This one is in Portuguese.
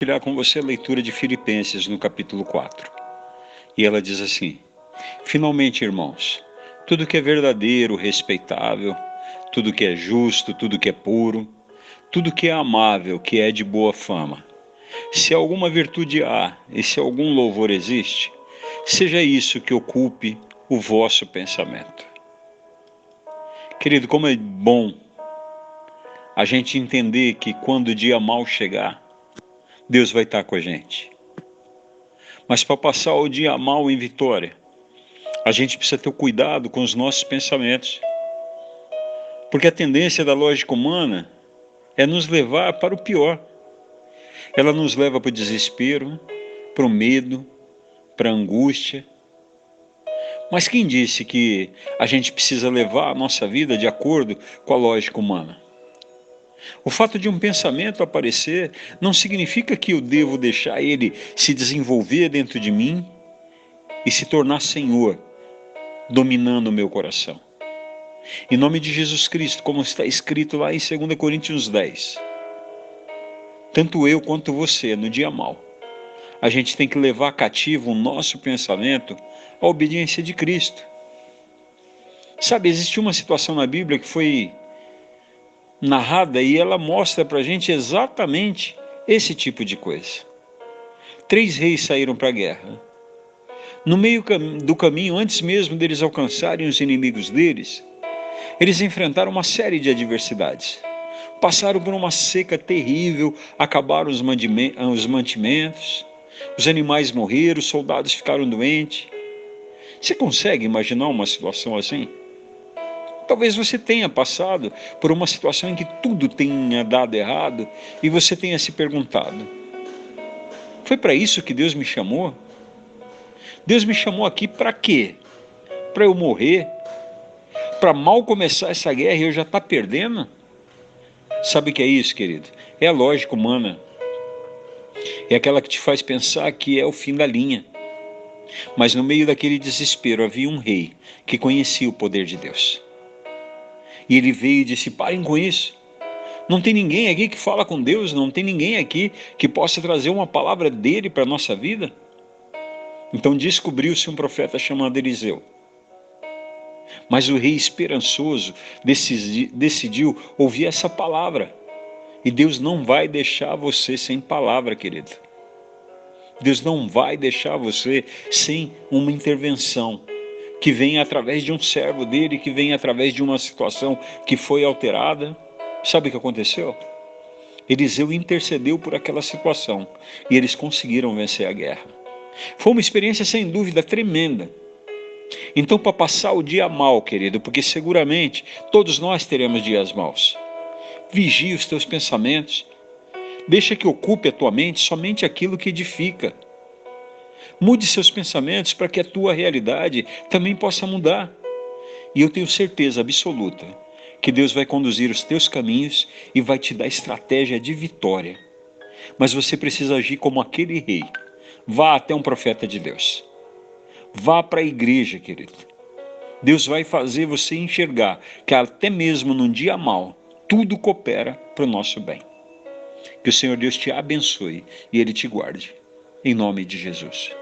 compartilhar com você a leitura de Filipenses no capítulo 4. E ela diz assim: Finalmente, irmãos, tudo que é verdadeiro, respeitável, tudo que é justo, tudo que é puro, tudo que é amável, que é de boa fama. Se alguma virtude há e se algum louvor existe, seja isso que ocupe o vosso pensamento. Querido, como é bom a gente entender que quando o dia mal chegar, Deus vai estar com a gente. Mas para passar o dia mal em vitória, a gente precisa ter cuidado com os nossos pensamentos. Porque a tendência da lógica humana é nos levar para o pior. Ela nos leva para o desespero, para o medo, para a angústia. Mas quem disse que a gente precisa levar a nossa vida de acordo com a lógica humana? O fato de um pensamento aparecer não significa que eu devo deixar ele se desenvolver dentro de mim e se tornar Senhor, dominando o meu coração. Em nome de Jesus Cristo, como está escrito lá em 2 Coríntios 10. Tanto eu quanto você, no dia mal, a gente tem que levar cativo o nosso pensamento à obediência de Cristo. Sabe, existe uma situação na Bíblia que foi narrada e ela mostra para a gente exatamente esse tipo de coisa. Três reis saíram para a guerra. No meio do caminho, antes mesmo deles alcançarem os inimigos deles, eles enfrentaram uma série de adversidades. Passaram por uma seca terrível, acabaram os mantimentos, os animais morreram, os soldados ficaram doentes. Você consegue imaginar uma situação assim? Talvez você tenha passado por uma situação em que tudo tenha dado errado e você tenha se perguntado: foi para isso que Deus me chamou? Deus me chamou aqui para quê? Para eu morrer? Para mal começar essa guerra e eu já estar tá perdendo? Sabe o que é isso, querido? É a lógica humana. É aquela que te faz pensar que é o fim da linha. Mas no meio daquele desespero havia um rei que conhecia o poder de Deus. E ele veio e disse: parem com isso. Não tem ninguém aqui que fala com Deus, não tem ninguém aqui que possa trazer uma palavra dele para a nossa vida. Então descobriu-se um profeta chamado Eliseu. Mas o rei esperançoso decidiu ouvir essa palavra. E Deus não vai deixar você sem palavra, querido. Deus não vai deixar você sem uma intervenção que vem através de um servo dele, que vem através de uma situação que foi alterada. Sabe o que aconteceu? Eliseu intercedeu por aquela situação e eles conseguiram vencer a guerra. Foi uma experiência sem dúvida tremenda. Então, para passar o dia mal, querido, porque seguramente todos nós teremos dias maus, vigie os teus pensamentos, deixa que ocupe a tua mente somente aquilo que edifica Mude seus pensamentos para que a tua realidade também possa mudar. E eu tenho certeza absoluta que Deus vai conduzir os teus caminhos e vai te dar estratégia de vitória. Mas você precisa agir como aquele rei. Vá até um profeta de Deus. Vá para a igreja, querido. Deus vai fazer você enxergar que até mesmo num dia mal, tudo coopera para o nosso bem. Que o Senhor Deus te abençoe e Ele te guarde. Em nome de Jesus.